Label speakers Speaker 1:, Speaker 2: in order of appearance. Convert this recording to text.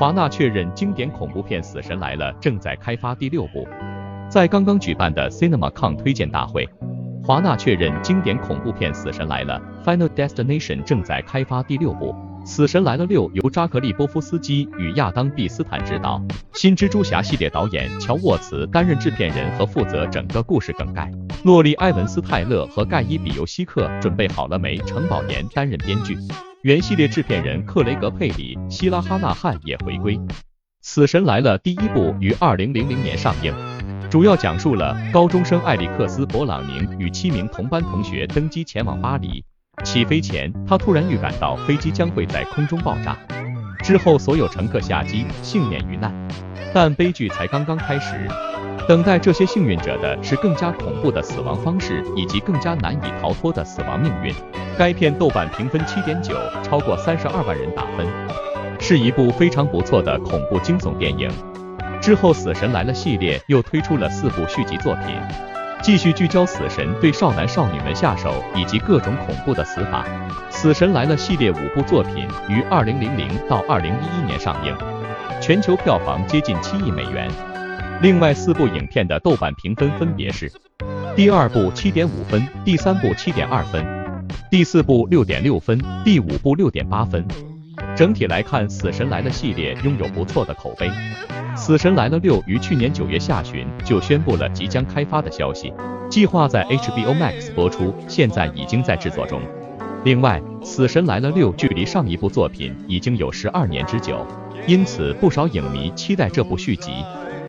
Speaker 1: 华纳确认经典恐怖片《死神来了》正在开发第六部。在刚刚举办的 CinemaCon 推荐大会，华纳确认经典恐怖片《死神来了》Final Destination 正在开发第六部。《死神来了六》由扎克利波夫斯基与亚当毕斯坦执导，新蜘蛛侠系列导演乔沃茨担任制片人和负责整个故事梗概。诺丽埃文斯泰勒和盖伊比尤希克准备好了没？城堡岩担任编剧。原系列制片人克雷格佩里、希拉哈纳汉也回归。《死神来了》第一部于二零零零年上映。主要讲述了高中生艾利克斯·勃朗宁与七名同班同学登机前往巴黎。起飞前，他突然预感到飞机将会在空中爆炸，之后所有乘客下机幸免于难。但悲剧才刚刚开始，等待这些幸运者的是更加恐怖的死亡方式以及更加难以逃脱的死亡命运。该片豆瓣评分七点九，超过三十二万人打分，是一部非常不错的恐怖惊悚电影。之后，《死神来了》系列又推出了四部续集作品，继续聚焦死神对少男少女们下手以及各种恐怖的死法。《死神来了》系列五部作品于二零零零到二零一一年上映，全球票房接近七亿美元。另外四部影片的豆瓣评分分别是：第二部七点五分，第三部七点二分，第四部六点六分，第五部六点八分。整体来看，《死神来了》系列拥有不错的口碑。《死神来了六》于去年九月下旬就宣布了即将开发的消息，计划在 HBO Max 播出，现在已经在制作中。另外，《死神来了六》距离上一部作品已经有十二年之久，因此不少影迷期待这部续集。